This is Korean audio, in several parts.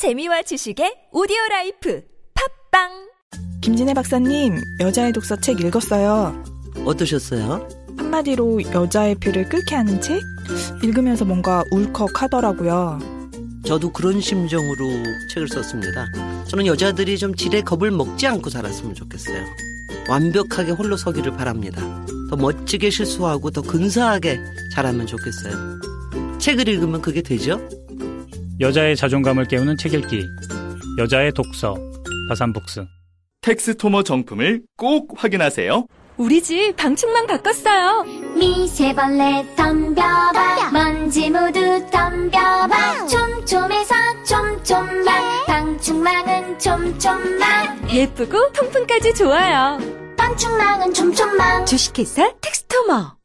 재미와 지식의 오디오 life 팟빵 김진애 박사님, 여자의 독서 책 읽었어요. 어떠셨어요? 한마디로 여자의 피를 끓게 하는 책? 읽으면서 뭔가 울컥 하더라고요. 저도 그런 심정으로 책을 썼습니다. 저는 여자들이 좀 지레 겁을 먹지 않고 살았으면 좋겠어요. 완벽하게 홀로 서기를 바랍니다. 더 멋지게 실수하고 더 근사하게 자라면 좋겠어요. 책을 읽으면 그게 되죠? 여자의 자존감을 깨우는 책 읽기. 여자의 독서. 다산북스. 텍스토머 정품을 꼭 확인하세요. 우리 집 방충망 바꿨어요 미세벌레 덤벼봐 먼지 모두 덤벼봐 촘촘해서 촘촘망 방충망은 촘촘망 예쁘고 통풍까지 좋아요 방충망은 촘촘망 주식회사 텍스토머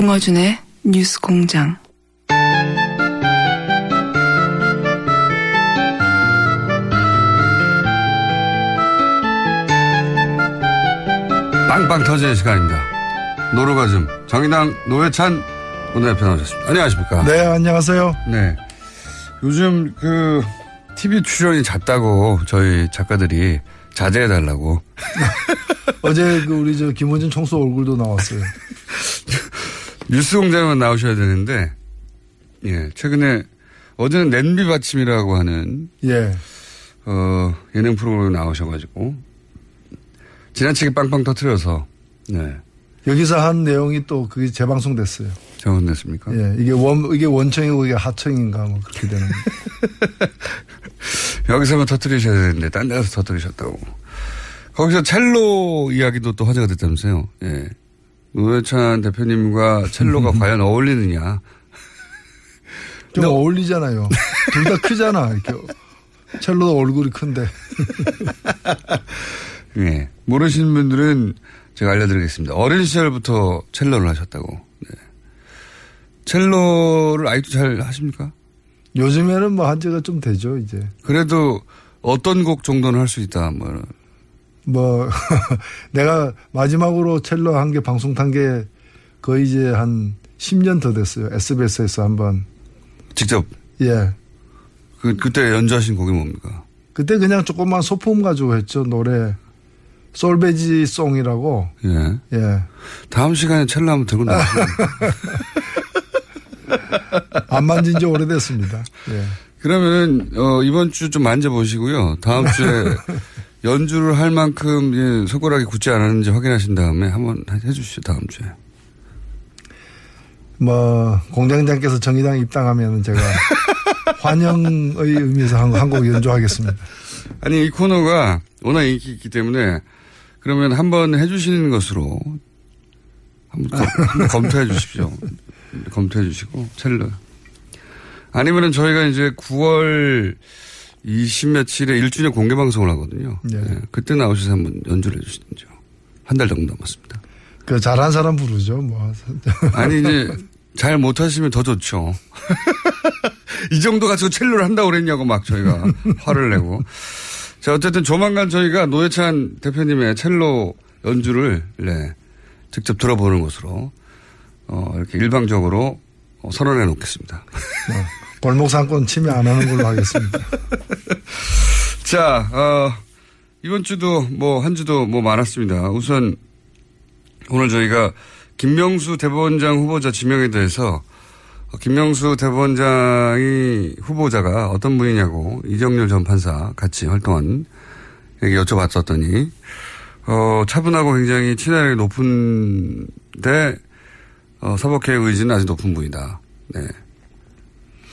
김어준의 뉴스 공장. 빵빵 터지는 시간입니다. 노루가즘 정의당 노회찬 원내대표 나오셨습니다. 안녕하십니까? 네, 안녕하세요. 네. 요즘 그 TV 출연이 잦다고 저희 작가들이 자제해달라고. 어제 그 우리 저 김원준 총수 얼굴도 나왔어요. 뉴스 공장에만 나오셔야 되는데, 예, 최근에 어제는 냄비 받침이라고 하는, 예. 어, 예능 프로그램에 나오셔가지고, 지나치게 빵빵 터트려서, 네. 여기서 한 내용이 또 그게 재방송됐어요. 잘못됐습니까? 예. 이게 원, 이게 원청이고 이게 하청인가 뭐 그렇게 되는. 여기서만 터트리셔야 되는데, 딴데 가서 터트리셨다고. 거기서 첼로 이야기도 또 화제가 됐다면서요. 예. 노회찬 대표님과 첼로가 과연 어울리느냐. 좀 어울리잖아요. 둘 다 크잖아. 이렇게. 첼로도 얼굴이 큰데. 예. 모르시는 분들은 제가 알려드리겠습니다. 어린 시절부터 첼로를 하셨다고. 네. 첼로를 아직도 잘 하십니까? 요즘에는 뭐 한 지가 좀 되죠, 이제. 그래도 어떤 곡 정도는 할 수 있다. 뭐. 뭐, 내가 마지막으로 첼로 한 게 방송 탄 게 거의 이제 한 10년 더 됐어요. SBS에서 한번. 직접. 예. 그, 그때 연주하신 곡이 뭡니까? 그때 그냥 조그만 소품 가지고 했죠. 노래. 솔베지 송이라고. 예. 예. 다음 시간에 첼로 한번 들고 나오시면. 안 만진 지 오래됐습니다. 예. 그러면은, 어, 이번 주 좀 만져 보시고요. 다음 주에 연주를 할 만큼 예, 손가락이 굳지 않았는지 확인하신 다음에 한번 해주시죠. 다음 주에. 뭐, 공장장께서 정의당 입당하면 제가 환영의 의미에서 한 곡 연주하겠습니다. 아니, 이 코너가 워낙 인기 있기 때문에 그러면 한번 해주시는 것으로 한번, 검, 한번 검토해 주십시오. 검토해 주시고, 첼로. 아니면은 저희가 이제 9월 20 며칠에 1주년 공개 방송을 하거든요. 네. 네, 그때 나오셔서 한번 연주를 해 주시든죠. 한달 정도 남았습니다. 그 잘한 사람 부르죠, 뭐. 아니, 이제 잘 못하시면 더 좋죠. 이 정도 가지고 첼로를 한다고 그랬냐고 막 저희가 화를 내고. 자, 어쨌든 조만간 저희가 노회찬 대표님의 첼로 연주를, 네, 직접 들어보는 것으로, 어, 이렇게 일방적으로 어, 선언해 놓겠습니다. 골목 상권 침해 안 하는 걸로 하겠습니다. 자, 어, 이번 주도 뭐, 한 주도 뭐 많았습니다. 우선, 오늘 저희가 김명수 대법원장 후보자 지명에 대해서 어, 김명수 대법원장이 후보자가 어떤 분이냐고 이정렬 전 판사 같이 활동한 얘기 여쭤봤었더니 어, 차분하고 굉장히 친화력이 높은데 어, 사법개혁 의지는 아주 높은 분이다. 네.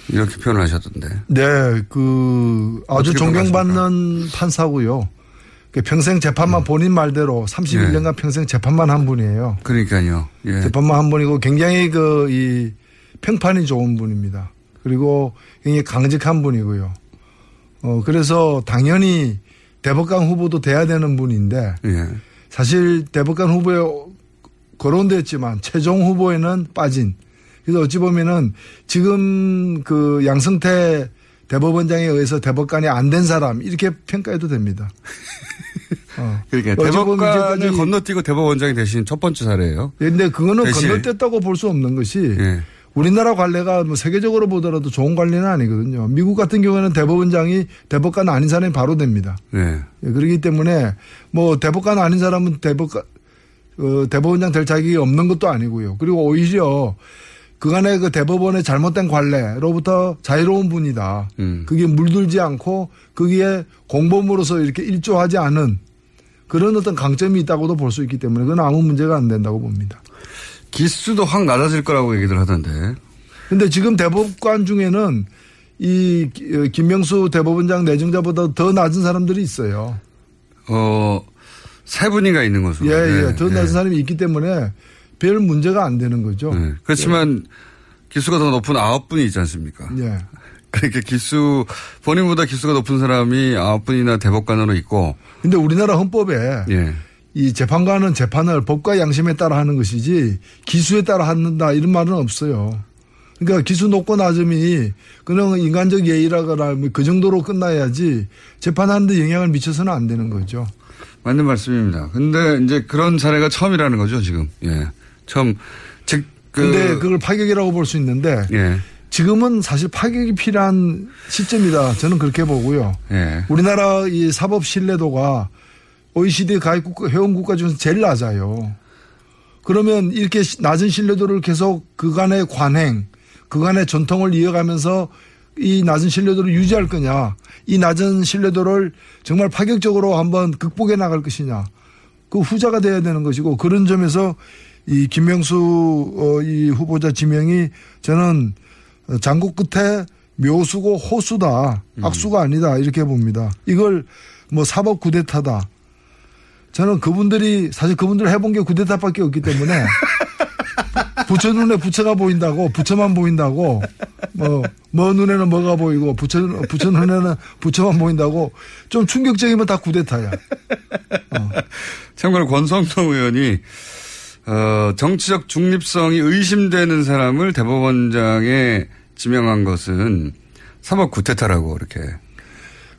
이렇게 표현을 하셨던데. 네, 그 아주 존경받는 판사고요. 그 평생 재판만 본인 말대로 31년간 평생 재판만 한 분이에요. 그러니까요. 예. 재판만 한 분이고 굉장히 그 이 평판이 좋은 분입니다. 그리고 굉장히 강직한 분이고요. 어, 그래서 당연히 대법관 후보도 돼야 되는 분인데 예. 사실 대법관 후보에 거론됐지만 최종 후보에는 빠진. 그래서 어찌 보면은 지금 그 양승태 대법원장에 의해서 대법관이 안 된 사람 이렇게 평가해도 됩니다. 어. 그러니까 대법관을 건너뛰고 대법원장이 되신 첫 번째 사례예요. 근데 그거는 대신- 건너뛰었다고 볼 수 없는 것이 예. 우리나라 관례가 뭐 세계적으로 보더라도 좋은 관례는 아니거든요. 미국 같은 경우에는 대법원장이 대법관 아닌 사람이 바로 됩니다. 네. 예, 그렇기 때문에 뭐 대법관 아닌 사람은 대법관 어, 대법원장 될 자격이 없는 것도 아니고요. 그리고 오히려 그간의 그 대법원의 잘못된 관례로부터 자유로운 분이다. 음. 그게 물들지 않고 거기에 공범으로서 이렇게 일조하지 않은 그런 어떤 강점이 있다고도 볼 수 있기 때문에 그건 아무 문제가 안 된다고 봅니다. 기수도 확 낮아질 거라고 얘기들 하던데. 근데 지금 대법관 중에는 이 김명수 대법원장 내정자보다 더 낮은 사람들이 있어요. 어, 세 분이가 있는 것으로. 예, 네, 예. 더 네. 낮은 사람이 있기 때문에 별 문제가 안 되는 거죠. 네. 그렇지만 기수가 더 높은 아홉 분이 있지 않습니까? 예. 그러니까 기수, 본인보다 기수가 높은 사람이 아홉 분이나 대법관으로 있고, 근데 우리나라 헌법에 예. 이 재판관은 재판을 법과 양심에 따라 하는 것이지 기수에 따라 한다 이런 말은 없어요. 그러니까 기수 높고 낮음이 그냥 인간적 예의라거나 뭐그 정도로 끝나야지 재판하는데 영향을 미쳐서는 안 되는 거죠. 맞는 말씀입니다. 근데 이제 그런 사례가 처음이라는 거죠, 지금. 예. 처음, 즉, 그. 근데 그걸 파격이라고 볼 수 있는데 예. 지금은 사실 파격이 필요한 시점이다. 저는 그렇게 보고요. 예. 우리나라 이 사법 신뢰도가 OECD 가입 국가, 회원 국가 중에서 제일 낮아요. 그러면 이렇게 시- 낮은 신뢰도를 계속 그간의 관행, 그간의 전통을 이어가면서 이 낮은 신뢰도를 유지할 거냐, 이 낮은 신뢰도를 정말 파격적으로 한번 극복해 나갈 것이냐, 그 후자가 돼야 되는 것이고 그런 점에서 이 김명수 어, 이 후보자 지명이 저는 장고 끝에 묘수고 호수다, 악수가 아니다 이렇게 봅니다. 이걸 뭐 사법 구데타다. 저는 그분들이 사실 그분들 해본 게 구데타밖에 없기 때문에 부처 눈에 부처가 보인다고 부처만 보인다고 뭐, 뭐 눈에는 뭐가 보이고 부처 부처 눈에는 부처만 보인다고 좀 충격적이면 다 구데타야. 참고로 권성동 의원이 어, 정치적 중립성이 의심되는 사람을 대법원장에 지명한 것은 사법 구태타라고 이렇게.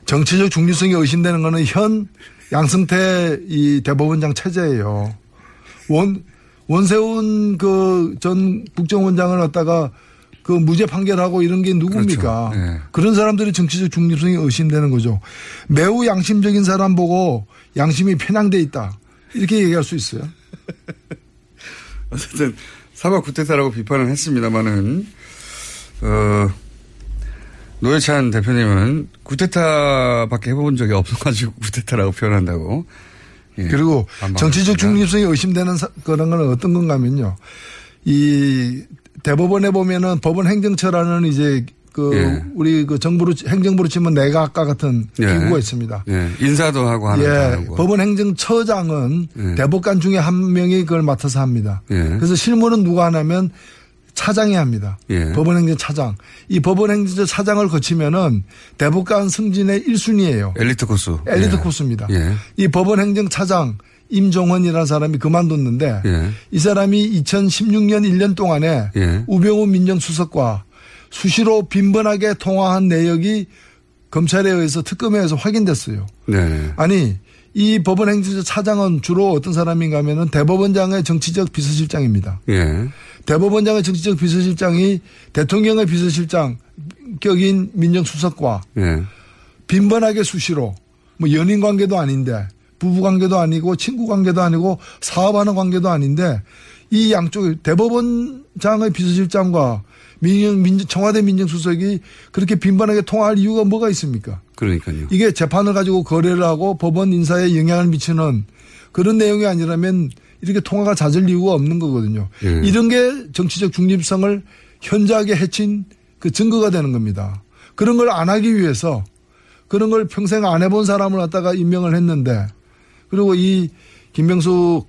정치적 중립성이 의심되는 거는 현 양승태 이 대법원장 체제예요. 원 원세훈 그 전 국정원장을 갖다가 그 무죄 판결하고 이런 게 누굽니까? 그렇죠. 예. 그런 사람들이 정치적 중립성이 의심되는 거죠. 매우 양심적인 사람 보고 양심이 편향돼 있다. 이렇게 얘기할 수 있어요. 어쨌든 사법 구태타라고 비판을 했습니다만은 어, 노회찬 대표님은 구태타밖에 해본 적이 없어가지고 구태타라고 표현한다고. 예. 그리고 정치적. 중립성이 의심되는 사- 그런 건 어떤 건가 하면요. 이 대법원에 보면은 법원 행정처라는 이제 그 예. 우리 그 정부로 행정부로 치면 내각과 같은 예. 기구가 있습니다. 예, 인사도 하고 하는 예. 법원 행정처장은 예. 대법관 중에 한 명이 그걸 맡아서 합니다. 예. 그래서 실무는 누가 하냐면 차장이 합니다. 예. 법원 행정 차장. 이 법원 행정 차장을 거치면은 대법관 승진의 1순위예요. 엘리트 코스. 엘리트 예. 코스입니다. 예. 이 법원 행정 차장 임종헌이라는 사람이 그만뒀는데 예. 이 사람이 2016년 1년 동안에 예. 우병우 민정수석과 수시로 빈번하게 통화한 내역이 검찰에 의해서 특검에 의해서 확인됐어요. 네. 아니 이 법원 행정처 차장은 주로 어떤 사람인가 하면은 대법원장의 정치적 비서실장입니다. 예. 대법원장의 정치적 비서실장이 대통령의 비서실장 격인 민정수석과 예. 빈번하게 수시로 뭐 연인 관계도 아닌데 부부 관계도 아니고 친구 관계도 아니고 사업하는 관계도 아닌데 이 양쪽 대법원장의 비서실장과 민정, 민정 청와대 민정수석이 그렇게 빈번하게 통화할 이유가 뭐가 있습니까? 그러니까요. 이게 재판을 가지고 거래를 하고 법원 인사에 영향을 미치는 그런 내용이 아니라면 이렇게 통화가 잦을 이유가 없는 거거든요. 예. 이런 게 정치적 중립성을 현저하게 해친 그 증거가 되는 겁니다. 그런 걸 안 하기 위해서 그런 걸 평생 안 해본 사람을 갖다가 임명을 했는데 그리고 이 김명수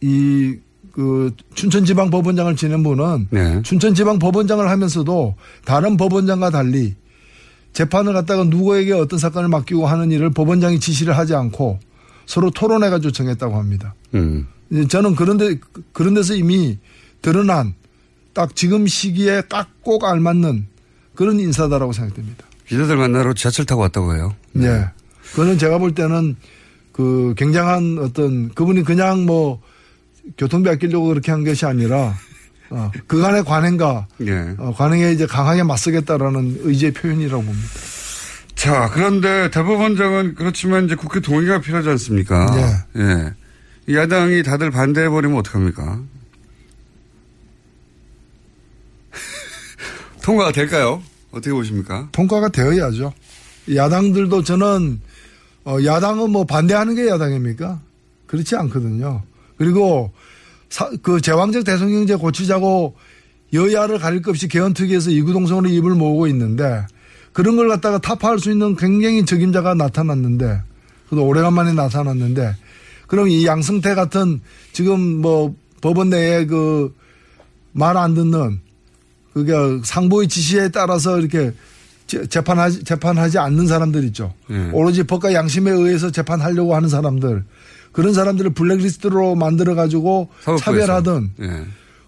이 그 춘천지방 법원장을 지낸 분은 네. 춘천지방 법원장을 하면서도 다른 법원장과 달리 재판을 갖다가 누구에게 어떤 사건을 맡기고 하는 일을 법원장이 지시를 하지 않고 서로 토론해가지고 정했다고 합니다. 음. 예, 저는 그런데 그런 데서 이미 드러난 딱 지금 시기에 딱 꼭 알맞는 그런 인사다라고 생각됩니다. 기자들 만나러 지하철 타고 왔다고 해요. 예. 그거는 제가 볼 때는 그 굉장한 어떤 그분이 그냥 뭐 교통비 아끼려고 그렇게 한 것이 아니라 어, 그간의 관행과 예. 어, 관행에 이제 강하게 맞서겠다라는 의지의 표현이라고 봅니다. 자, 그런데 대법원장은 그렇지만 이제 국회 동의가 필요하지 않습니까? 네. 예. 이 야당이 다들 반대해버리면 어떡합니까? 통과가 될까요? 어떻게 보십니까? 통과가 되어야죠. 야당들도 저는 어, 야당은 뭐 반대하는 게 야당입니까? 그렇지 않거든요. 그리고 사- 그 제왕적 대통령제 고치자고 여야를 가릴 것 없이 개헌특위에서 이구동성으로 입을 모으고 있는데 그런 걸 갖다가 타파할 수 있는 굉장히 적임자가 나타났는데 그도 오래간만에 나타났는데 그럼 이 양승태 같은 지금 뭐 법원 내에 그 말 안 듣는 그게 상부의 지시에 따라서 이렇게 재- 재판하지 재판하지 않는 사람들 있죠. 예. 오로지 법과 양심에 의해서 재판하려고 하는 사람들 그런 사람들을 블랙리스트로 만들어 가지고. 차별하든 예.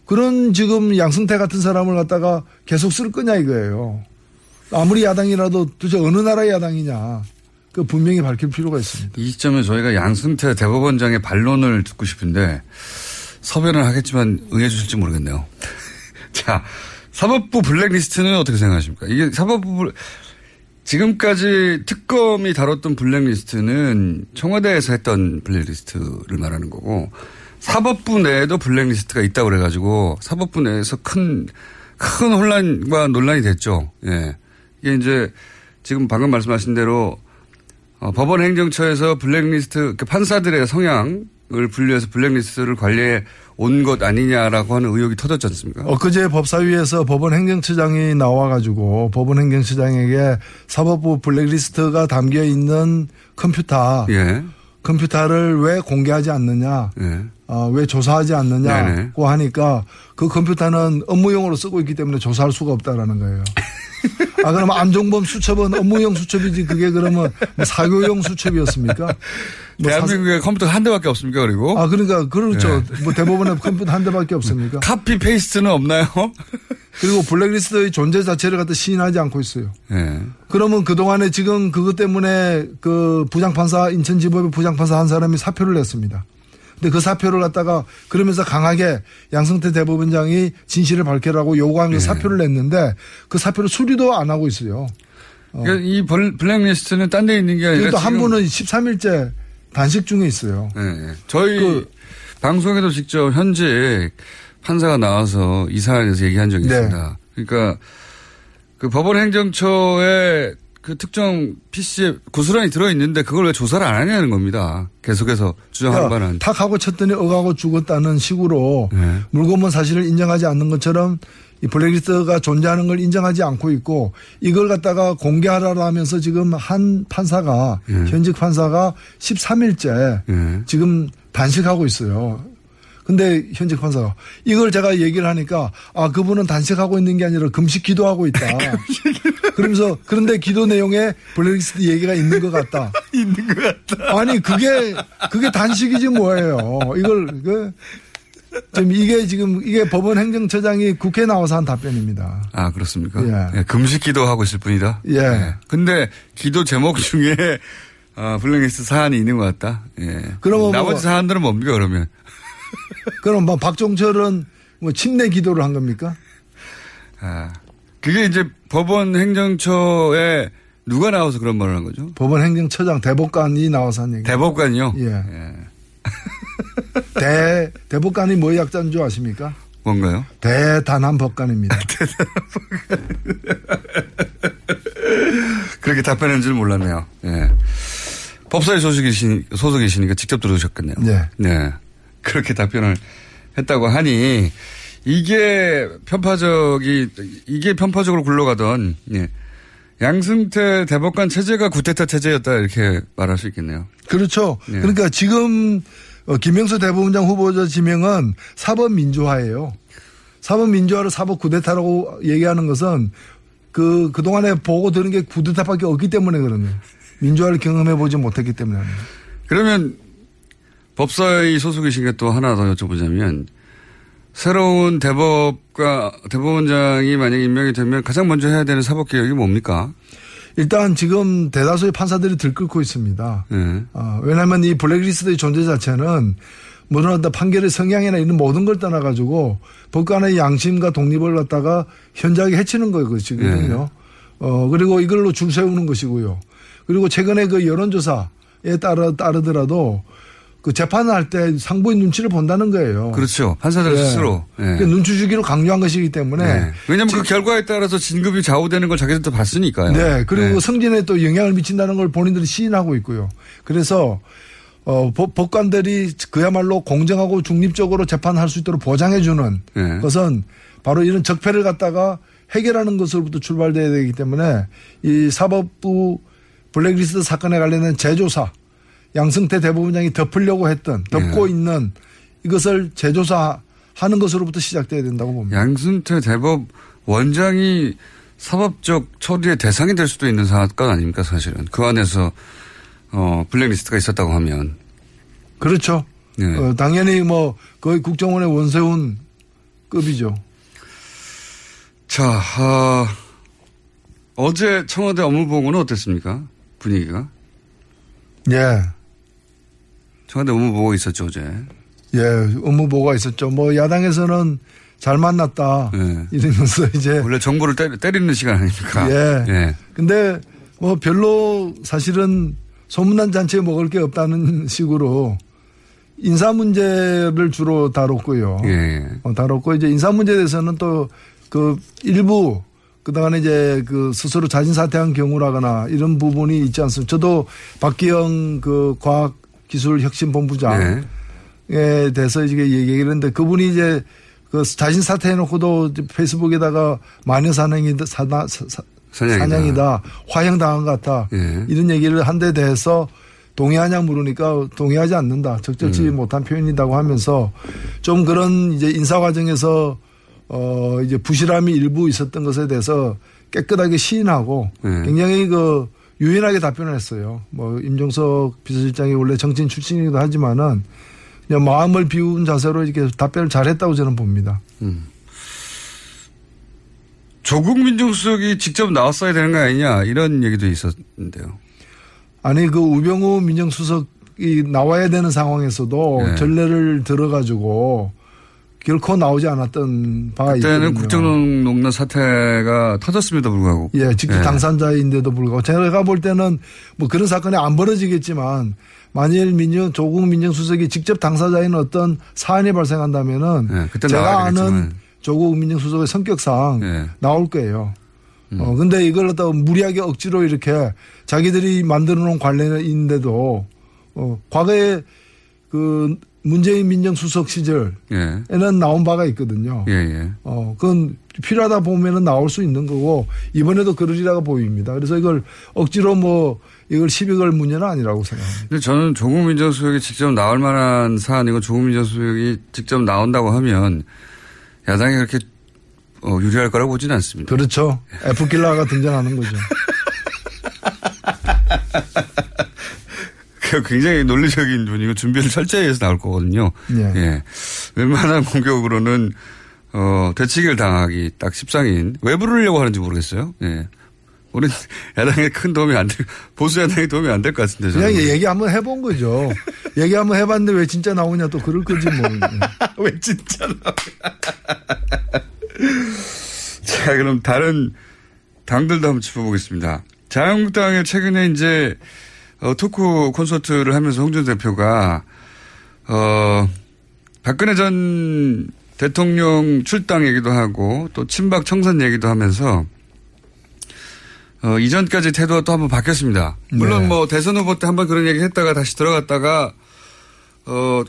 그런 지금 양승태 같은 사람을 갖다가 계속 쓸 거냐 이거예요. 아무리 야당이라도 도대체 어느 나라의 야당이냐. 그 분명히 밝힐 필요가 있습니다. 이 시점에 저희가 양승태 대법원장의 반론을 듣고 싶은데 서변을 하겠지만 응해 주실지 모르겠네요. 자, 사법부 블랙리스트는 어떻게 생각하십니까? 이게 사법부 블- 지금까지 특검이 다뤘던 블랙리스트는 청와대에서 했던 블랙리스트를 말하는 거고 사법부 내에도 블랙리스트가 있다고 그래가지고 사법부 내에서 큰, 큰 혼란과 논란이 됐죠. 예. 이게 이제 지금 방금 말씀하신 대로 어, 법원 행정처에서 블랙리스트 그 판사들의 성향 을 분류해서 블랙리스트를 관리해 온 것 아니냐라고 하는 의혹이 터졌지 않습니까? 엊그제 법사위에서 법원 행정처장이 나와가지고 법원 행정처장에게 사법부 블랙리스트가 담겨 있는 컴퓨터, 예. 컴퓨터를 왜 공개하지 않느냐, 예. 어, 왜 조사하지 네네. 않느냐고 하니까 그 컴퓨터는 업무용으로 쓰고 있기 때문에 조사할 수가 없다라는 거예요. 아, 그럼 안종범 수첩은 업무용 수첩이지 그게 그러면 뭐 사교용 수첩이었습니까? 뭐 사- 대한민국에 컴퓨터가 한 대밖에 없습니까, 그리고? 아, 그러니까, 그렇죠. 네. 뭐 대법원에 컴퓨터 한 대밖에 없습니까? copy paste는 없나요? 그리고 블랙리스트의 존재 자체를 갖다 시인하지 않고 있어요. 예. 그러면 그동안에 지금 그것 때문에 그 부장판사, 인천지법의 부장판사 한 사람이 사표를 냈습니다. 근데 그 사표를 갖다가 그러면서 강하게 양승태 대법원장이 진실을 밝혀라고 요구하면서 네. 사표를 냈는데 그 사표를 수리도 안 하고 있어요. 그러니까 이 블- 블랙리스트는 딴 데 있는 게 아니라 그리고 또한 지금- 분은 13일째 단식 중에 있어요. 예, 예. 저희 그- 방송에도 직접 현직 판사가 나와서 이 사안에 대해서 얘기한 적이 네. 있습니다. 그러니까 그 법원 행정처에 그 특정 PC에 고스란히 들어있는데 그걸 왜 조사를 안 하냐는 겁니다. 계속해서 주장하는 그러니까 바는. 탁하고 쳤더니 억하고 죽었다는 식으로 네. 물고문 사실을 인정하지 않는 것처럼 이 블랙리스트가 존재하는 걸 인정하지 않고 있고 이걸 갖다가 공개하라고 하면서 지금 한 판사가 예. 현직 판사가 13일째 예. 지금 단식하고 있어요. 근데 현직 판사가 이걸 제가 얘기를 하니까 아 그분은 단식하고 있는 게 아니라 금식 기도하고 있다. 그러면서 그런데 기도 내용에 블랙리스트 얘기가 있는 것 같다. 있는 것 같다. 아니 그게 그게 단식이지 뭐예요. 이걸 그 지금 이게 지금 이게 법원 행정처장이 국회 에 나와서 한 답변입니다. 아, 그렇습니까? 예. 예, 금식 기도하고 있을 뿐이다. 예. 근데 기도 제목 중에 아, 블랙리스트 사안이 있는 것 같다. 예. 그러면 나머지 뭐- 사안들은 뭡니까, 그러면? 그럼 뭐 박종철은 뭐 침례 기도를 한 겁니까? 아, 그게 이제 법원 행정처에 누가 나와서 그런 말을 한 거죠? 법원 행정처장 대법관이 나와서 한 얘기. 대법관이요? 예. 대 대법관이 뭐 약자인 줄 아십니까? 뭔가요? 대단한 법관입니다. 그렇게 답변한 줄 몰랐네요. 예. 법사위 소속이시, 소속이시니까 직접 들으셨겠네요. 네. 네. 그렇게 답변을 했다고 하니 이게 편파적이 이게 편파적으로 굴러가던 예. 양승태 대법관 체제가 구테타 체제였다 이렇게 말할 수 있겠네요. 그렇죠. 예. 그러니까 지금 어, 김명수 대법원장 후보자 지명은 사법 민주화예요. 사법 민주화를 사법 구데타라고 얘기하는 것은 그 그동안에 보고 들은 게 구데타밖에 없기 때문에 거예요. 민주화를 경험해 보지 못했기 때문에. 그러면 법사위 소속이신 게 또 하나 더 여쭤보자면 새로운 대법과 대법원장이 만약 임명이 되면 가장 먼저 해야 되는 사법 개혁이 뭡니까? 일단 지금 대다수의 판사들이 들끓고 있습니다. 네. 어, 왜냐하면 이 블랙리스트의 존재 자체는 모든 어떤 판결의 성향이나 이런 모든 걸 떠나가지고 법관의 양심과 독립을 갖다가 현저하게 해치는 것이거든요. 어, 그리고 이걸로 줄 세우는 것이고요. 그리고 최근에 그 여론조사에 따라, 따르더라도 그 재판을 할 때 상부인 눈치를 본다는 거예요. 그렇죠. 판사들 네. 스스로. 예. 그 눈치 주기로 강요한 것이기 때문에. 네. 왜냐하면 그 결과에 따라서 진급이 좌우되는 걸 자기들도 봤으니까요. 네. 그리고 네. 승진에 또 영향을 미친다는 걸 본인들이 시인하고 있고요. 그래서 어, 법, 법관들이 그야말로 공정하고 중립적으로 재판할 수 있도록 보장해주는 네. 것은 바로 이런 적폐를 갖다가 해결하는 것으로부터 출발돼야 되기 때문에 이 사법부 블랙리스트 사건에 관련된 재조사 양승태 대법원장이 덮으려고 했던 덮고 네. 있는 이것을 재조사하는 것으로부터 시작돼야 된다고 봅니다. 양승태 대법 원장이 사법적 처리의 대상이 될 수도 있는 사건 아닙니까 사실은 그 안에서 어 블랙리스트가 있었다고 하면 그렇죠. 네. 어, 당연히 뭐 거의 국정원의 원세훈 급이죠. 자 어, 어제 청와대 업무보고는 어땠습니까 분위기가 예. 청와대 업무보고 있었죠 어제 예, 업무보고가 있었죠. 뭐 야당에서는 잘 만났다. 예. 이러면서 이제 원래 정보를 때리, 때리는 시간 아닙니까 예. 예. 근데 뭐 별로 사실은 소문난 잔치에 먹을 게 없다는 식으로 인사 문제를 주로 다뤘고요. 예. 어, 다뤘고 이제 인사 문제에 대해서는 또 그 일부 그동안에 이제 그 스스로 자진 사퇴한 경우라거나 이런 부분이 있지 않습니까? 저도 박기영 그 과학 기술혁신본부장 네. 에 대해서 이게 얘기를 했는데 그분이 이제 그 자신 사퇴해놓고도 페이스북에다가 마녀 사냥이다 사나, 사, 사- 사냥이다. 사냥이다 화형당한 것 같다 예. 이런 얘기를 한 데 대해서 동의하냐 물으니까 동의하지 않는다 적절치 음. 못한 표현이라고 하면서 좀 그런 이제 인사 과정에서 어 이제 부실함이 일부 있었던 것에 대해서 깨끗하게 시인하고 네. 굉장히 그 유연하게 답변을 했어요. 뭐 임종석 비서실장이 원래 정치인 출신이기도 하지만은 그냥 마음을 비운 자세로 이렇게 답변을 잘했다고 저는 봅니다. 조국 민정수석이 직접 나왔어야 되는 거 아니냐 이런 얘기도 있었는데요. 아니 그 우병우 민정수석이 나와야 되는 상황에서도 네. 전례를 들어가지고 결코 나오지 않았던 바가 그때는 있거든요. 국정농단 사태가 터졌음에도 불구하고. 예, 직접 예. 당사자인데도 불구하고 제가 볼 때는 뭐 그런 사건이 안 벌어지겠지만 만일 민정 조국 민정수석이 직접 당사자인 어떤 사안이 발생한다면은 예, 그때 제가. 아는 조국 민정수석의 성격상 예. 나올 거예요. 음. 어, 근데 이걸 갖다가 무리하게 억지로 이렇게 자기들이 만들어 놓은 관례인데도 어, 과거에 그 문재인 민정수석 시절에는 예. 나온 바가 있거든요. 예, 예. 어, 그건 필요하다 보면은 나올 수 있는 거고 이번에도 그러리라고 보입니다. 그래서 이걸 억지로 뭐 이걸 시비 걸 문제는 아니라고 생각합니다. 근데 저는 조국 민정수석이 직접 나올 만한 사안이고 조국 민정수석이 직접 나온다고 하면 야당이 그렇게 어, 유리할 거라고 보지는 않습니다. 그렇죠. F킬러가 등장하는 거죠. 그 굉장히 논리적인 분이고 준비를 철저히 해서 나올 거거든요. 예. 웬만한 공격으로는 어, 되치기를 당하기 딱 십상인 왜 부르려고 하는지 모르겠어요. 예. 우리 야당에 큰 도움이 안 될, 보수 야당에 도움이 안 될 것 같은데. 그냥 저는. 얘기 한번 해본 거죠. 얘기 한번 해봤는데 왜 진짜 나오냐 또 그럴 거지 뭐. 왜 진짜 나와. 자, 그럼 다른 당들도 한번 짚어보겠습니다. 자유한국당에 최근에 이제 어, 토크 콘서트를 하면서 홍준 대표가 어, 박근혜 전 대통령 출당 얘기도 하고 또 친박 청산 얘기도 하면서 어, 이전까지 태도가 또 한번 바뀌었습니다. 물론 네. 뭐 대선 후보 때 한번 그런 얘기 했다가 다시 들어갔다가 어,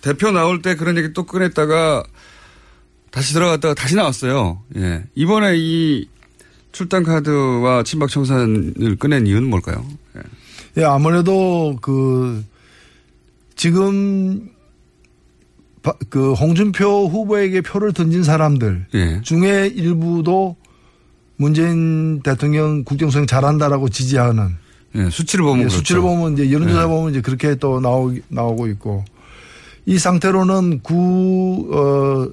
대표 나올 때 그런 얘기 또 꺼냈다가 다시 들어갔다가 다시 나왔어요. 예. 이번에 이 출당 카드와 친박 청산을 꺼낸 이유는 뭘까요? 예. 예, 아무래도 그 지금 바- 그 홍준표 후보에게 표를 던진 사람들 예. 중에 일부도 문재인 대통령 국정수행 잘한다라고 지지하는 예, 수치를 보면 예, 그렇죠. 수치를 보면 이제 여론조사 네. 보면 이제 그렇게 또 나오, 나오고 있고 이 상태로는 구, 어,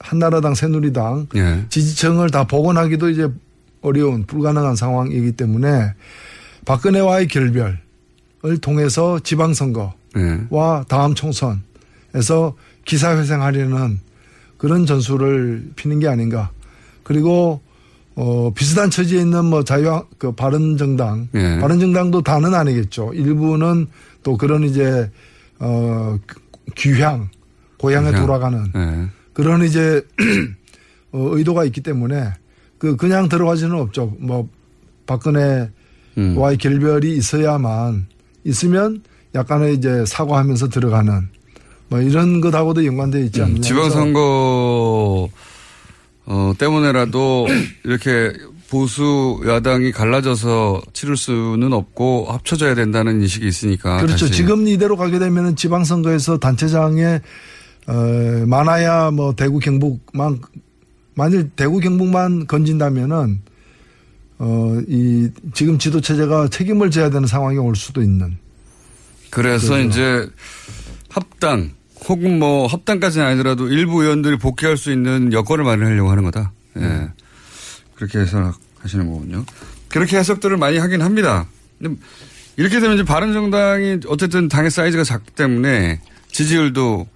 한나라당 새누리당 예. 지지층을 다 복원하기도 이제 어려운 불가능한 상황이기 때문에 박근혜와의 결별을 통해서 지방선거와 예. 다음 총선에서 기사회생하려는 그런 전술을 피는 게 아닌가. 그리고 어 비슷한 처지에 있는 뭐 자유 그 바른 정당, 예. 바른 정당도 다는 아니겠죠. 일부는 또 그런 이제 어 귀향, 고향에 귀향. 돌아가는 예. 그런 이제 어, 의도가 있기 때문에 그 그냥 들어갈 수는 없죠. 뭐 박근혜 와의 음. 결별이 있어야만 있으면 약간의 이제 사과하면서 들어가는 뭐 이런 것하고도 연관되어 있지 않느냐. 음, 지방선거 어, 때문에라도 이렇게 보수 야당이 갈라져서 치를 수는 없고 합쳐져야 된다는 인식이 있으니까. 그렇죠. 다시. 지금 이대로 가게 되면은 지방선거에서 단체장에 어, 많아야 뭐 대구 경북만 만일 대구 경북만 건진다면은 어, 이 지금 지도 체제가 책임을 져야 되는 상황이 올 수도 있는. 그래서. 이제 합당 혹은 뭐 합당까지는 아니더라도 일부 의원들이 복귀할 수 있는 여건을 마련하려고 하는 거다. 예. 음. 그렇게 해석하시는 거군요. 그렇게 해석들을 많이 하긴 합니다. 이렇게 되면 이제 바른정당이 어쨌든 당의 사이즈가 작기 때문에 지지율도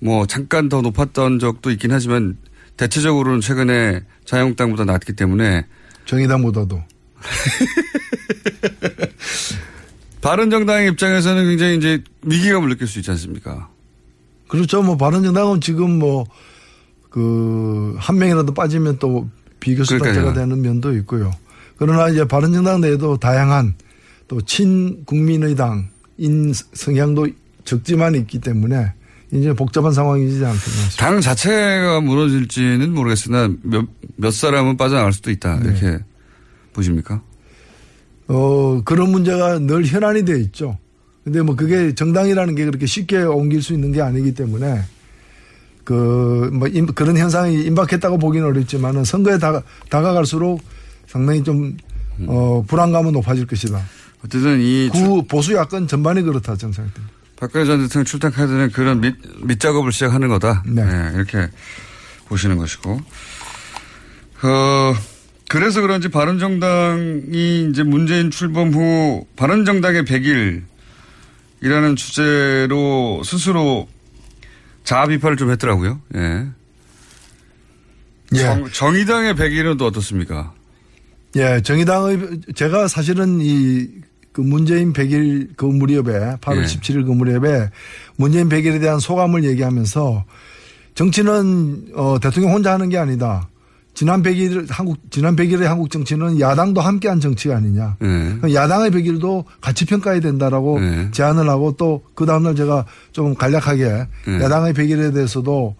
뭐 잠깐 더 높았던 적도 있긴 하지만 대체적으로는 최근에 자유한국당보다 낮기 때문에 정의당보다도. 바른정당의 입장에서는 굉장히 이제 위기감을 느낄 수 있지 않습니까? 그렇죠. 뭐 바른정당은 지금 뭐 그 한 명이라도 빠지면 또 비교수 그러니까요. 단체가 되는 면도 있고요. 그러나 이제 바른정당 내에도 다양한 또 친국민의당인 성향도 적지만 있기 때문에 이제 복잡한 상황이지 않겠나. 당 자체가 무너질지는 모르겠으나 몇, 몇 사람은 빠져나갈 수도 있다. 네. 이렇게 보십니까? 어, 그런 문제가 늘 현안이 되어 있죠. 근데 뭐 그게 정당이라는 게 그렇게 쉽게 옮길 수 있는 게 아니기 때문에 그, 뭐, 임- 그런 현상이 임박했다고 보기는 어렵지만은 선거에 다가, 다가갈수록 상당히 좀, 어, 불안감은 높아질 것이다. 어쨌든 이 구, 보수 야권 전반이 그렇다, 정상입니다. 박근혜 전 대통령 출당 카드는 그런 밑, 밑작업을 시작하는 거다. 네. 이렇게 보시는 것이고. 어, 그래서 그런지 바른정당이 이제 문재인 출범 후 바른정당의 100일이라는 주제로 스스로 자아 비판을 좀 했더라고요. 예. 예. 정, 정의당의 100일은 또 어떻습니까? 예, 정의당의, 제가 사실은 이, 그 문재인 100일 그 무렵에, 8월 예. 17일 그 무렵에 문재인 100일에 대한 소감을 얘기하면서 정치는, 어, 대통령 혼자 하는 게 아니다. 지난 100일, 한국, 지난 100일의 한국 정치는 야당도 함께 한 정치가 아니냐. 예. 야당의 100일도 같이 평가해야 된다라고 네. 제안을 하고 또 그 다음날 제가 좀 간략하게 네. 야당의 100일에 대해서도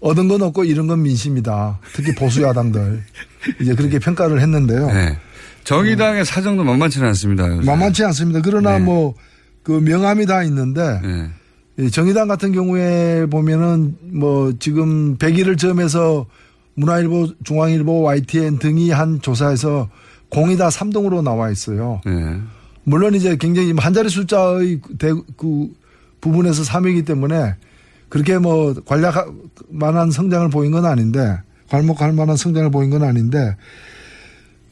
얻은 건 없고 잃은 건 민심이다. 특히 보수 야당들. 이제 그렇게 평가를 했는데요. 예. 정의당의 사정도 만만치는 않습니다. 요새. 만만치 않습니다. 그러나 네. 뭐그 명함이 다 있는데 예. 이 정의당 같은 경우에 보면은 뭐 지금 100일을 점해서 문화일보, 중앙일보, YTN 등이 한 조사에서 공이 다 3등으로 나와 있어요. 예. 물론 이제 굉장히 한 자리 숫자의 대, 그 부분에서 3위이기 때문에 그렇게 뭐 관략할 만한 성장을 보인 건 아닌데 괄목할 만한 성장을 보인 건 아닌데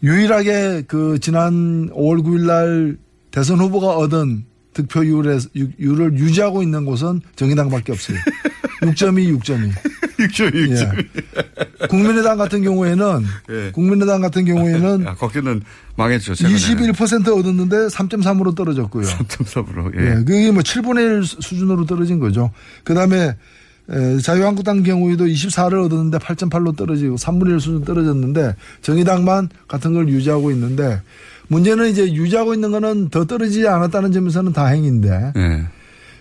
유일하게 그 지난 5월 9일 날 대선 후보가 얻은 득표율을 율을 유지하고 있는 곳은 정의당밖에 없어요. 6.2, 6.2. 6.2, 예. 국민의당 같은 경우에는 예. 국민의당 같은 경우에는 야, 거기는 망했죠. 최근에. 21% 얻었는데 3.3으로 떨어졌고요. 3.3으로. 예. 예. 그게 뭐 7분의 1 수준으로 떨어진 거죠. 그 다음에 자유한국당 경우에도 24를 얻었는데 8.8로 떨어지고 3분의 1 수준 떨어졌는데 정의당만 같은 걸 유지하고 있는데 문제는 이제 유지하고 있는 거는 더 떨어지지 않았다는 점에서는 다행인데 예.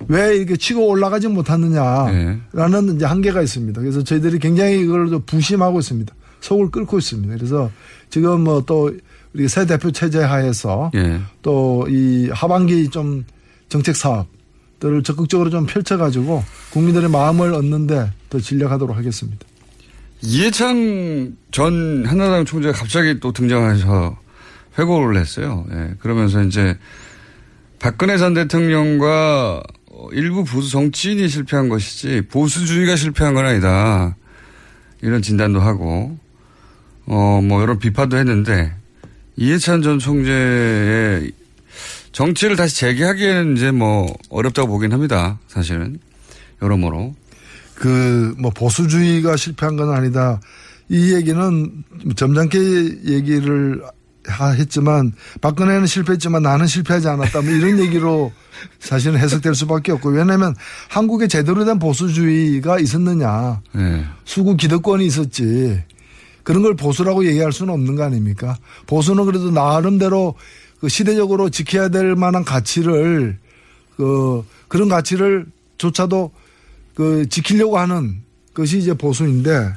왜 이렇게 치고 올라가지 못하느냐라는 이제 한계가 있습니다. 그래서 저희들이 굉장히 이걸 좀 부심하고 있습니다. 속을 끓고 있습니다. 그래서 지금 뭐 또 우리 새 대표 체제 하에서 예. 또이 하반기 좀 정책 사업 것 들을 적극적으로 좀 펼쳐가지고 국민들의 마음을 얻는데 더 진력하도록 하겠습니다. 이해창 전 한나라당 총재가 갑자기 또 등장해서 회고를 했어요. 예, 그러면서 이제 박근혜 전 대통령과 일부 보수 정치인이 실패한 것이지 보수주의가 실패한 건 아니다. 이런 진단도 하고 어뭐 여러 비판도 했는데 이해찬 전 총재의 정치를 다시 재개하기에는 이제 뭐 어렵다고 보긴 합니다. 사실은 여러모로 그 뭐 보수주의가 실패한 건 아니다. 이 얘기는 점잖게 얘기를 하- 했지만 박근혜는 실패했지만 나는 실패하지 않았다. 뭐 이런 얘기로 사실은 해석될 수밖에 없고 왜냐하면 한국에 제대로 된 보수주의가 있었느냐. 예. 수구 기득권이 있었지. 그런 걸 보수라고 얘기할 수는 없는 거 아닙니까? 보수는 그래도 나름대로 그 시대적으로 지켜야 될 만한 가치를 그 그런 가치를 조차도 그 지키려고 하는 것이 이제 보수인데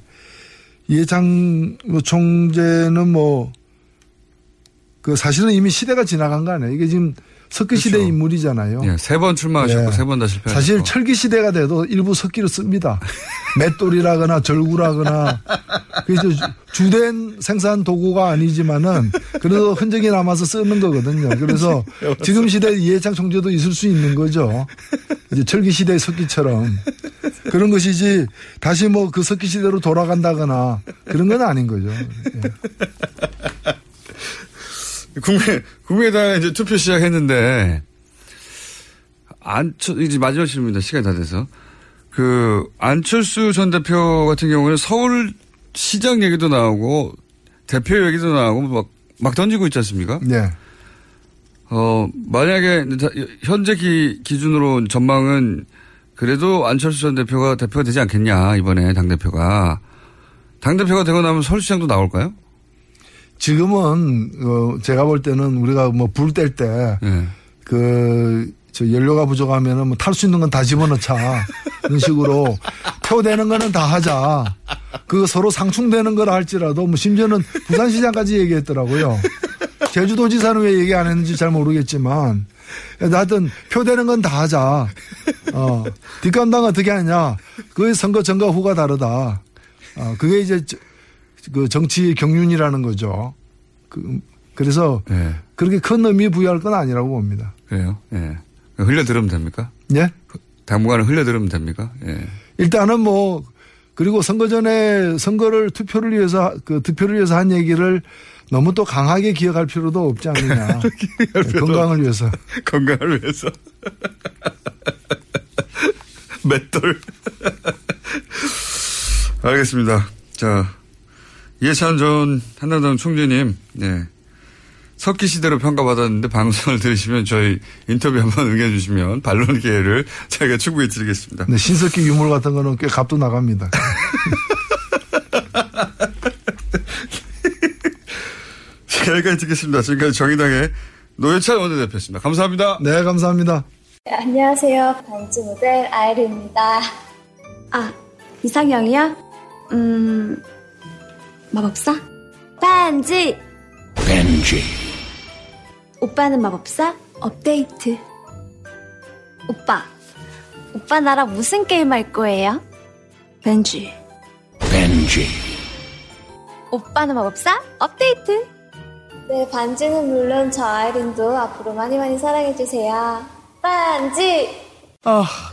이해창 총재는 뭐 그 사실은 이미 시대가 지나간 거 아니에요. 이게 지금 석기 시대 그렇죠. 인물이잖아요. 예, 세 번 출마하셨고 예. 세번 다 실패하셨고 사실 철기 시대가 돼도 일부 석기를 씁니다. 맷돌이라거나 절구라거나 그래서 주된 생산 도구가 아니지만은 그래도 흔적이 남아서 쓰는 거거든요. 그래서 지금 시대 이해창 총재도 있을 수 있는 거죠. 이제 철기 시대의 석기처럼 그런 것이지 다시 뭐 그 석기 시대로 돌아간다거나 그런 건 아닌 거죠. 예. 국민 국민의당에 이제 투표 시작했는데 안철 이제 마지막 질문입니다. 시간이 다 돼서 그 안철수 전 대표 같은 경우는 서울 시장 얘기도 나오고 대표 얘기도 나오고 막, 막 던지고 있지 않습니까? 네. 어 만약에 현재 기, 기준으로 전망은 그래도 안철수 전 대표가 대표가 되지 않겠냐 이번에 당 대표가 당 대표가 되고 나면 서울시장도 나올까요? 지금은 어 제가 볼 때는 우리가 뭐 불 뗄때 예. 그, 저 연료가 부족하면은 뭐 탈 수 있는 건 다 집어넣자. 이런 식으로 표되는 거는 다 하자. 그 서로 상충되는 걸 할지라도 뭐 심지어는 부산시장까지 얘기했더라고요. 제주도지사는 왜 얘기 안 했는지 잘 모르겠지만 하여튼 표되는 건 다 하자. 어, 뒷감당 어떻게 하냐. 그 선거 전과 후가 다르다. 어, 그게 이제 저- 그 정치 경륜이라는 거죠. 그, 그래서 예. 그렇게 큰 의미 부여할 건 아니라고 봅니다. 그래요. 예. 흘려 들으면 됩니까? 예? 당분간은 흘려 들으면 됩니까? 예. 일단은 뭐 그리고 선거 전에 선거를 투표를 위해서 그 투표를 위해서 한 얘기를 너무 또 강하게 기억할 필요도 없지 않느냐. 네, 건강을 위해서. 건강을 위해서. 맷돌. 알겠습니다. 자, 이해찬 전 한나라당 총재님, 네. 석기 시대로 평가받았는데 방송을 들으시면 저희 인터뷰 한번 응해 주시면 반론 기회를 저희가 충분히 드리겠습니다. 네, 신석기 유물 같은 거는 꽤 값도 나갑니다. 자, 여기까지 듣겠습니다. 지금까지 정의당의 노회찬 원내대표였습니다. 감사합니다. 네, 감사합니다. 네, 안녕하세요. 반지 모델 아이리입니다. 아, 이상형이요? 음, 마법사? 반지! 벤지. 오빠는 마법사? 업데이트. 오빠. 오빠 나랑 무슨 게임 할 거예요? 벤지. 벤지. 오빠는 마법사? 업데이트. 네, 반지는 물론 저 아이린도 앞으로 많이 많이 사랑해주세요. 반지! 아,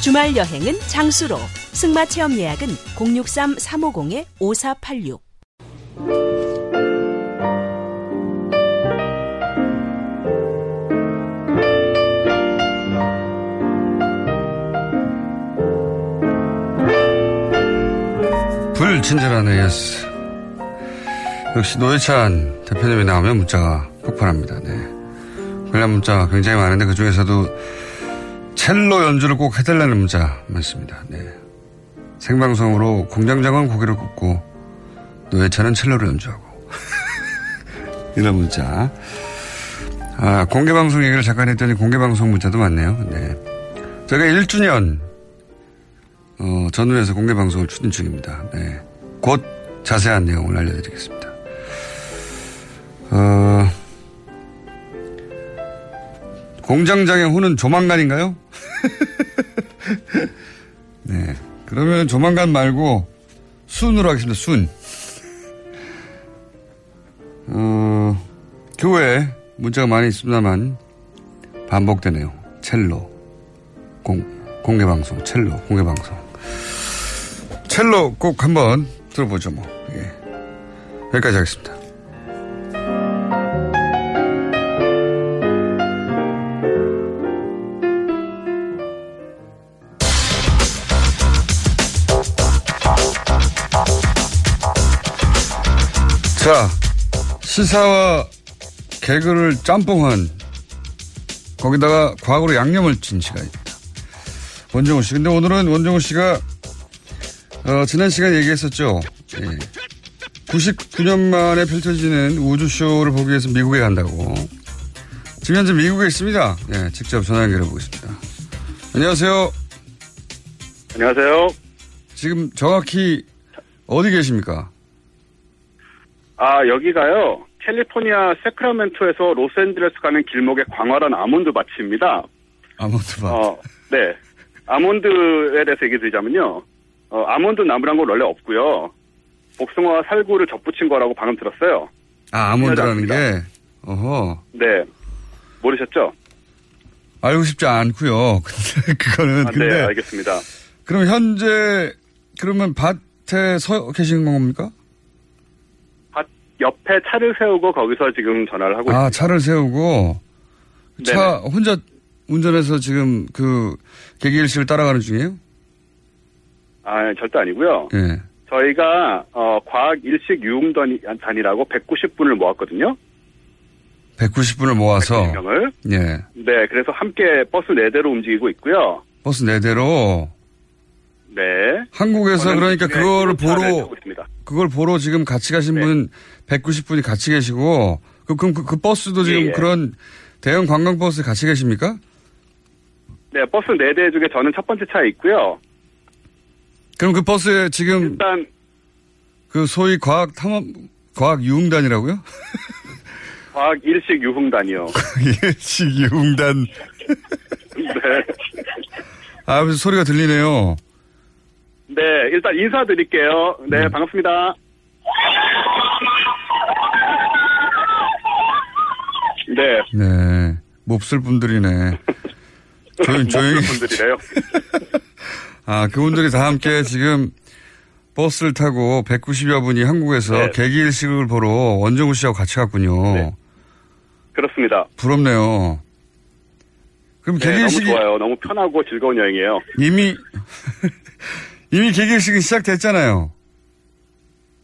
주말 여행은 장수로. 승마 체험 예약은 063-350-5486. 불친절한 AS. 역시 노회찬 대표님이 나오면 문자가 폭발합니다. 네. 관련 문자 굉장히 많은데 그 중에서도 첼로 연주를 꼭 해달라는 문자 많습니다. 네. 생방송으로 공장장은 고개를 굽고 노회찬은 첼로를 연주하고 이런 문자. 아, 공개방송 얘기를 잠깐 했더니 공개방송 문자도 많네요. 네. 제가 1주년 어, 전후에서 공개방송을 추진 중입니다. 네. 곧 자세한 내용을 알려드리겠습니다. 어, 공장장의 후는 조만간인가요? 네. 그러면 조만간 말고 순으로 하겠습니다. 순. 어, 교회 문자가 많이 있습니다만 반복되네요. 첼로. 공, 공개 방송, 첼로, 공개 방송. 첼로 꼭 한번 들어보죠, 뭐. 예. 여기까지 하겠습니다. 시사와 개그를 짬뽕한 거기다가 과거로 양념을 친 시간입니다. 원정우 씨. 근데 오늘은 원정우 씨가 어, 지난 시간에 얘기했었죠. 예. 99년 만에 펼쳐지는 우주쇼를 보기 위해서 미국에 간다고. 지금 현재 미국에 있습니다. 예, 직접 전화 연결해 보겠습니다. 안녕하세요. 안녕하세요. 지금 정확히 어디 계십니까? 아, 여기가요. 캘리포니아 세크라멘토에서 로스앤젤레스 가는 길목의 광활한 아몬드 밭입니다. 아몬드 밭. 어, 네. 아몬드에 대해서 얘기 드리자면요. 어, 아몬드 나무란 건 원래 없고요. 복숭아와 살구를 접붙인 거라고 방금 들었어요. 아, 아몬드라는 게, 어허. 네. 모르셨죠? 알고 싶지 않고요. 근데 그거는 아, 근데 네, 알겠습니다. 그럼 현재 그러면 밭에 서 계신 겁니까? 밭 옆에 차를 세우고 거기서 지금 전화를 하고 아 있습니다. 차를 세우고 차 혼자 운전해서 지금 그 개기일식을 따라가는 중이에요? 아, 절대 아니고요. 예. 저희가 어, 과학 일식 유흥단이라고 190분을 모았거든요. 190분을 모아서 190명을. 예 네, 그래서 함께 버스 4대로 움직이고 있고요. 버스 네 대로 네. 한국에서 그러니까 네, 그거를 보러. 그걸 보러 지금 같이 가신 네. 분 190분이 같이 계시고 그 그럼 그, 그 버스도 지금 예, 예. 그런 대형 관광 버스 같이 계십니까? 네, 버스 4대 중에 저는 첫 번째 차에 있고요. 그럼 그 버스에 지금 일단 그 소위 과학 탐험 과학 유흥단이라고요? 과학 일식 유흥단이요. 일식 유흥단 네. 아 무슨 소리가 들리네요. 네, 일단 인사드릴게요. 네, 반갑습니다. 네. 네 몹쓸 분들이네. 조용 조용히 분들이래요. 아, 그분들이 다 함께 지금 버스를 타고 190여 분이 한국에서 네. 개기일식을 보러 원정우 씨하고 같이 갔군요. 그렇습니다. 부럽네요. 그럼 네, 너무 개기일식이 좋아요. 너무 편하고 즐거운 여행이에요. 이미 이미 개기일식이 시작됐잖아요.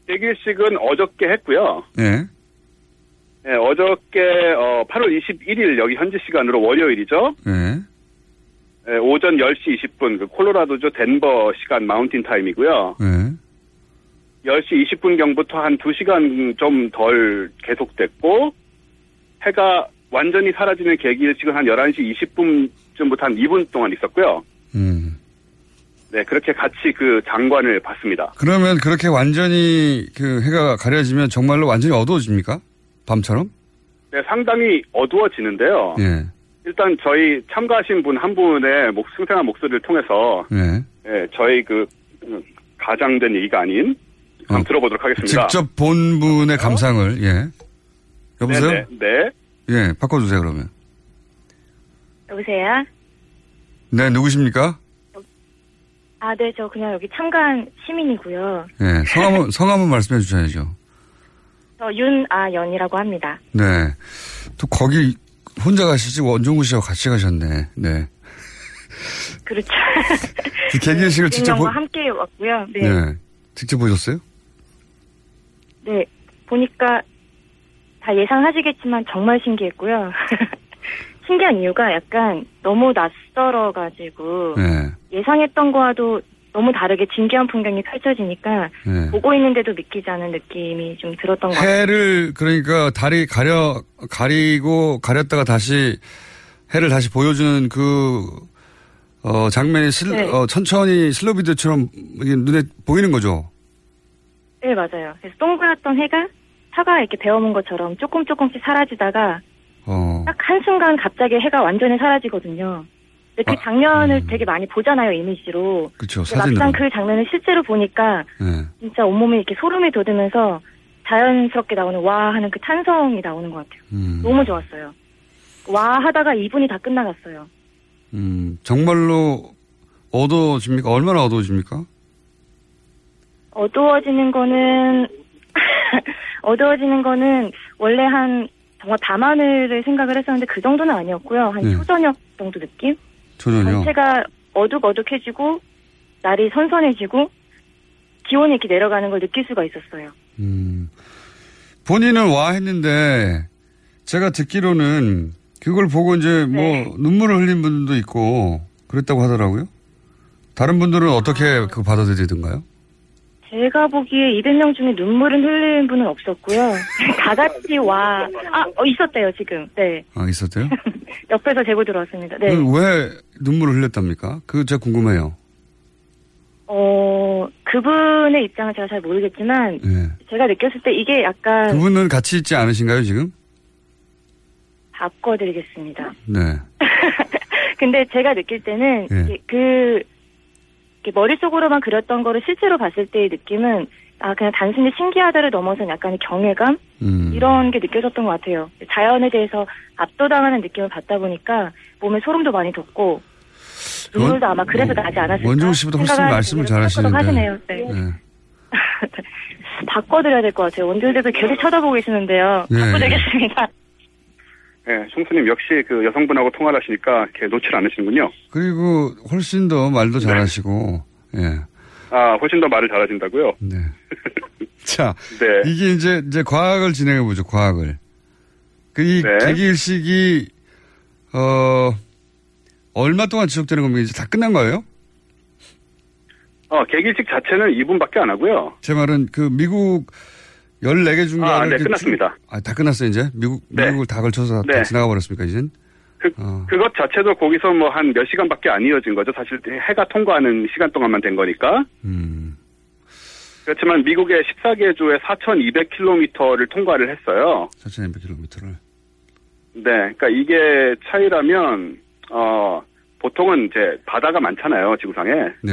대기식은 어저께 했고요. 예. 네, 어저께 어, 8월 21일 여기 현지 시간으로 월요일이죠. 예. 네, 오전 10시 20분 그 콜로라도주 덴버 시간 마운틴 타임이고요. 예. 10시 20분 경부터 한 2시간 좀 덜 계속됐고 해가 완전히 사라지는 계기일식은 한 11시 20분쯤부터 한 2분 동안 있었고요. 음. 네, 그렇게 같이 그 장관을 봤습니다. 그러면 그렇게 완전히 그 해가 가려지면 정말로 완전히 어두워집니까? 밤처럼? 네, 상당히 어두워지는데요. 예. 일단 저희 참가하신 분 한 분의 목, 생생한 목소리를 통해서 예. 예, 저희 그 음, 가장된 얘기가 아닌 한번 들어보도록 하겠습니다. 직접 본 분의 감상을 예. 여보세요? 네, 네. 예, 바꿔주세요 그러면. 여보세요? 네, 누구십니까? 아, 네, 저 그냥 여기 참관 시민이고요. 예, 성함은, 성함은 말씀해 주셔야죠. 저 윤아연이라고 합니다. 네. 또 거기 혼자 가시지 원종구 씨하고 같이 가셨네. 네. 그렇죠. 그 개기식을 직접 보, 과 함께 왔고요. 네. 네. 직접 보셨어요? 네. 보니까 다 예상하시겠지만 정말 신기했고요. 신기한 이유가 약간 너무 낯설어가지고 네. 예상했던 거와도 너무 다르게 진기한 풍경이 펼쳐지니까 네. 보고 있는데도 믿기지 않은 느낌이 좀 들었던 것 같아요. 해를 그러니까 다리 가려 가리고 가렸다가 다시 해를 다시 보여주는 그 어, 장면이 슬, 네. 어, 천천히 슬로비드처럼 눈에 보이는 거죠. 네, 맞아요. 그래서 동그랗던 해가 사과 이렇게 베어문 것처럼 조금 조금씩 사라지다가 어. 딱 한 순간 갑자기 해가 완전히 사라지거든요. 근데 그 장면을 되게 많이 보잖아요, 이미지로. 그렇죠. 사진으로. 막상 그 장면을 실제로 보니까 네. 진짜 온몸에 이렇게 소름이 돋으면서 자연스럽게 나오는 와 하는 그 탄성이 나오는 것 같아요. 음. 너무 좋았어요. 와 하다가 2분이 다 끝나갔어요. 음, 정말로 어두워집니까? 얼마나 어두워집니까? 어두워지는 거는 어두워지는 거는 원래 한 정말 밤하늘을 생각을 했었는데 그 정도는 아니었고요. 한 네. 초저녁 정도 느낌? 전혀요. 전체가 어둑어둑해지고 날이 선선해지고 기온이 이렇게 내려가는 걸 느낄 수가 있었어요. 음. 본인은 와 했는데 제가 듣기로는 그걸 보고 이제 뭐 네. 눈물을 흘린 분도 있고 그랬다고 하더라고요. 다른 분들은 어떻게 그거 받아들이던가요? 제가 보기에 200명 중에 눈물은 흘린 분은 없었고요. 다 같이 와, 아, 어, 있었대요, 지금. 네. 아, 있었대요? 옆에서 제보 들어왔습니다. 네. 그왜 눈물을 흘렸답니까? 그거 제가 궁금해요. 어, 그분의 입장은 제가 잘 모르겠지만, 예. 제가 느꼈을 때 이게 약간 그분은 같이 있지 않으신가요, 지금? 바꿔드리겠습니다. 네. 근데 제가 느낄 때는 예. 이게 그 머릿속으로만 그렸던 거를 실제로 봤을 때의 느낌은 아 그냥 단순히 신기하다를 넘어선 약간의 경외감 음. 이런 게 느껴졌던 것 같아요. 자연에 대해서 압도당하는 느낌을 받다 보니까 몸에 소름도 많이 돋고 눈물도 아마 그래서 나지 않았을까 원종 씨보다 훨씬 말씀을 잘하시는데. 하시네요. 네. 네. 바꿔드려야 될 것 같아요. 대표 계속 쳐다보고 계시는데요. 네. 바꿔드리겠습니다. 예, 총수님 역시 그 여성분하고 통화를 하시니까 이렇게 놓질 않으시는군요. 그리고 훨씬 더 말도 잘하시고, 예. 아, 훨씬 더 말을 잘하신다고요? 네. 자, 네. 이게 이제, 이제 과학을 진행해보죠, 과학을. 그, 이 네. 개기일식이, 어, 얼마 동안 지속되는 겁니까? 이제 다 끝난 거예요? 어, 개기식 자체는 2분밖에 안 하고요. 제 말은 그 미국 14개 중에. 아, 네, 끝났습니다. 아, 다 끝났어요, 이제? 미국, 네. 미국을 다 걸쳐서 다 네. 지나가 버렸습니까, 이젠? 그, 어. 그것 자체도 거기서 뭐 한 몇 시간밖에 안 이어진 거죠. 사실 해가 통과하는 시간 동안만 된 거니까. 음. 그렇지만 미국의 14개 주에 4,200km를 통과를 했어요. 4,200km를. 네, 그러니까 이게 차이라면 어 보통은 이제 바다가 많잖아요 지구상에. 네.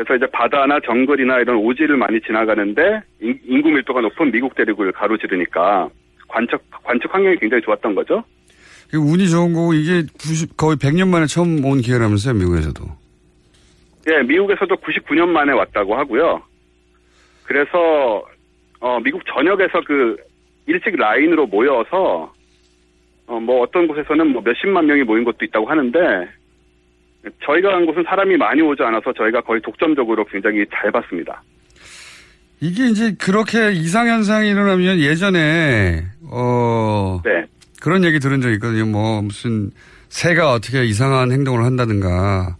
그래서 이제 바다나 정글이나 이런 오지를 많이 지나가는데 인, 인구 밀도가 높은 미국 대륙을 가로지르니까 관측 관측 환경이 굉장히 좋았던 거죠. 그 운이 좋은 거고, 이게 90, 거의 100년 만에 처음 온 기회라면서요, 미국에서도. 예, 미국에서도 99년 만에 왔다고 하고요. 그래서 어, 미국 전역에서 그 일찍 라인으로 모여서 어, 뭐 어떤 곳에서는 뭐 몇십만 명이 모인 곳도 있다고 하는데 저희가 간 곳은 사람이 많이 오지 않아서 저희가 거의 독점적으로 굉장히 잘 봤습니다. 이게 이제 그렇게 이상현상이 일어나면 예전에, 어, 네. 그런 얘기 들은 적 있거든요. 뭐, 무슨, 새가 어떻게 이상한 행동을 한다든가,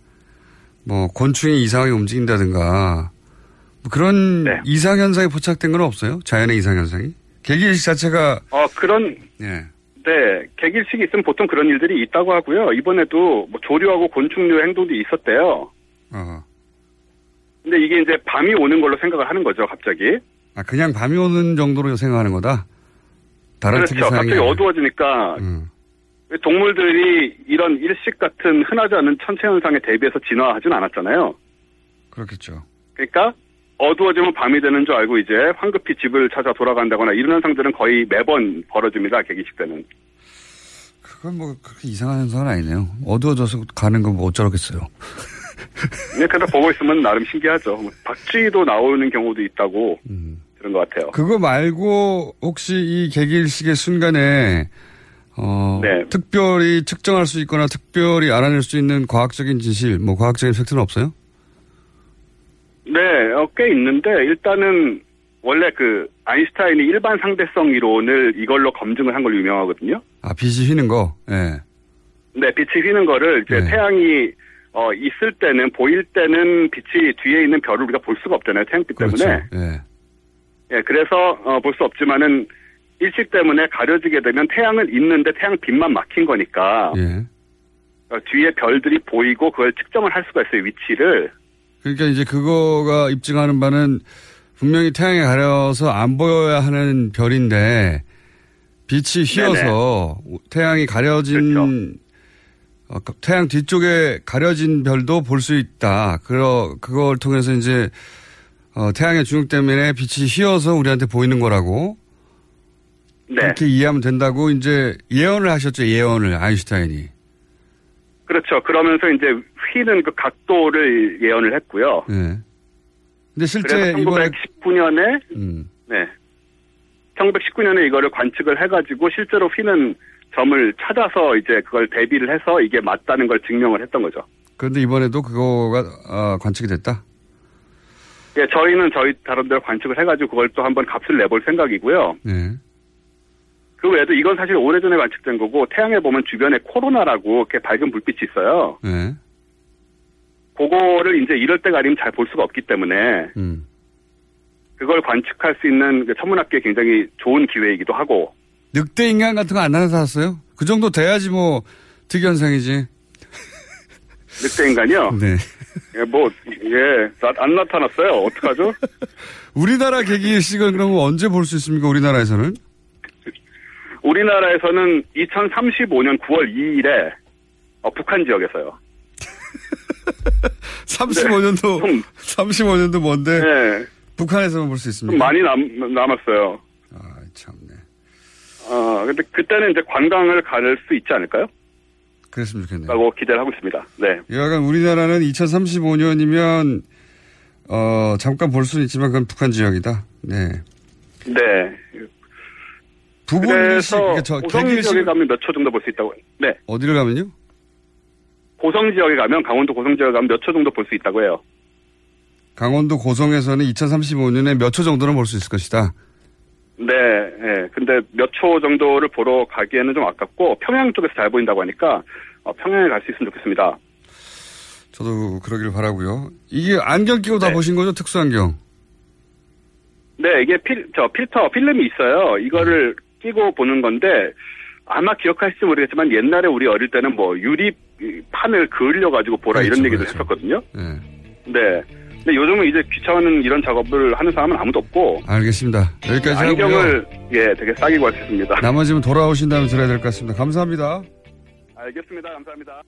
뭐, 곤충이 이상하게 움직인다든가, 뭐 그런 네. 이상현상이 포착된 건 없어요? 자연의 이상현상이? 개기일식 자체가, 어 그런 예. 네 개길식이 있으면 보통 그런 일들이 있다고 하고요. 이번에도 뭐 조류하고 곤충류의 행동도 있었대요. 어. 근데 이게 이제 밤이 오는 걸로 생각을 하는 거죠, 갑자기. 아, 그냥 밤이 오는 정도로 생각하는 거다? 다른 그렇죠. 갑자기 어두워지니까 음. 동물들이 이런 일식 같은 흔하지 않은 천체 현상에 대비해서 진화하진 않았잖아요. 그렇겠죠. 그러니까 어두워지면 밤이 되는 줄 알고 이제 황급히 집을 찾아 돌아간다거나 이런 현상들은 거의 매번 벌어집니다. 개기식 때는. 그건 뭐, 그렇게 이상한 현상은 아니네요. 어두워져서 가는 건 뭐 어쩌겠어요. 네, 그래서 보고 있으면 나름 신기하죠. 뭐 박쥐도 나오는 경우도 있다고 그런 것 같아요. 그거 말고 혹시 이 개기일식의 순간에 어, 네. 특별히 측정할 수 있거나 특별히 알아낼 수 있는 과학적인 진실, 뭐 과학적인 팩트는 없어요? 네, 어, 꽤 있는데 일단은 원래 그 아인슈타인이 일반 상대성 이론을 이걸로 검증을 한 걸로 유명하거든요. 아, 빛이 휘는 거. 예. 네, 빛이 휘는 거를 이제 태양이 어, 있을 때는 보일 때는 빛이 뒤에 있는 별을 우리가 볼 수가 없잖아요. 태양빛 때문에. 그렇죠. 예. 예, 그래서 어, 볼 수 없지만은 일식 때문에 가려지게 되면 태양은 있는데 태양 빛만 막힌 거니까 예. 어, 뒤에 별들이 보이고 그걸 측정을 할 수가 있어요. 위치를. 그러니까 이제 그거가 입증하는 바는 분명히 태양에 가려서 안 보여야 하는 별인데 빛이 휘어서 태양이 가려진 그렇죠. 어, 태양 뒤쪽에 가려진 별도 볼 수 있다. 그러 그걸 통해서 이제 어, 태양의 중력 때문에 빛이 휘어서 우리한테 보이는 거라고 네. 그렇게 이해하면 된다고 이제 예언을 하셨죠. 예언을 아인슈타인이. 그렇죠. 그러면서 이제 휘는 그 각도를 예언을 했고요. 예. 근데 실제 그래서 이번에 1919년에 음. 네. 1919년에 이거를 관측을 해가지고 실제로 휘는 점을 찾아서 이제 그걸 대비를 해서 이게 맞다는 걸 증명을 했던 거죠. 그런데 이번에도 그거가 어, 관측이 됐다. 예, 저희는 저희 다른 데로 관측을 해가지고 그걸 또 한번 값을 내볼 생각이고요. 네. 그 외에도 이건 사실 오래전에 관측된 거고 태양에 보면 주변에 코로나라고 이렇게 밝은 불빛이 있어요. 네. 그거를 이제 이럴 때가 아니면 잘 볼 수가 없기 때문에 음. 그걸 관측할 수 있는 그 천문학계에 굉장히 좋은 기회이기도 하고 늑대 인간 같은 거 안 나타났어요? 그 정도 돼야지 뭐 특이현상이지. 늑대 인간이요. 네. 예, 뭐, 예, 나- 안 나타났어요. 어떡하죠? 우리나라 개기일식은 그러면 언제 볼 수 있습니까? 우리나라에서는? 우리나라에서는 2035년 9월 2일에 어, 북한 지역에서요. 35년도 35년도 뭔데? 네. 북한에서만 볼수좀 있습니까? 많이 남, 남았어요. 아, 참네. 어, 근데 그때는 이제 관광을 갈 수 있지 않을까요? 그랬으면 좋겠네요. 라고 기대를 하고 있습니다. 네. 여하간 우리나라는 2035년이면 어 잠깐 볼 수는 있지만 그건 북한 지역이다. 네. 네. 부분 그래서 일식, 그러니까 저 개기일식- 지역에 가면 몇 초 정도 볼 수 있다고. 네. 어디를 가면요? 고성 지역에 가면 강원도 고성 지역에 가면 몇 초 정도 볼 수 있다고 해요. 강원도 고성에서는 2035년에 몇 초 정도는 볼 수 있을 것이다. 네, 예. 근데 몇 초 정도를 보러 가기에는 좀 아깝고 평양 쪽에서 잘 보인다고 하니까 어, 평양에 갈 수 있으면 좋겠습니다. 저도 그러길 바라고요. 이게 안경 끼고 네. 다 보신 거죠? 특수 안경. 네, 이게 필, 저 필터, 필름이 있어요. 이거를 끼고 보는 건데, 아마 기억하실지 모르겠지만 옛날에 우리 어릴 때는 뭐 유리 판을 그을려 가지고 보라 그렇죠, 이런 얘기도 그렇죠. 했었거든요. 네. 네. 근데 요즘은 이제 귀찮은 이런 작업을 하는 사람은 아무도 없고, 알겠습니다. 여기까지 하고요. 안경을, 예, 되게 싸게 구할 수 있습니다. 나머지는 돌아오신 다음에 들어야 될 것 같습니다. 감사합니다. 알겠습니다. 감사합니다.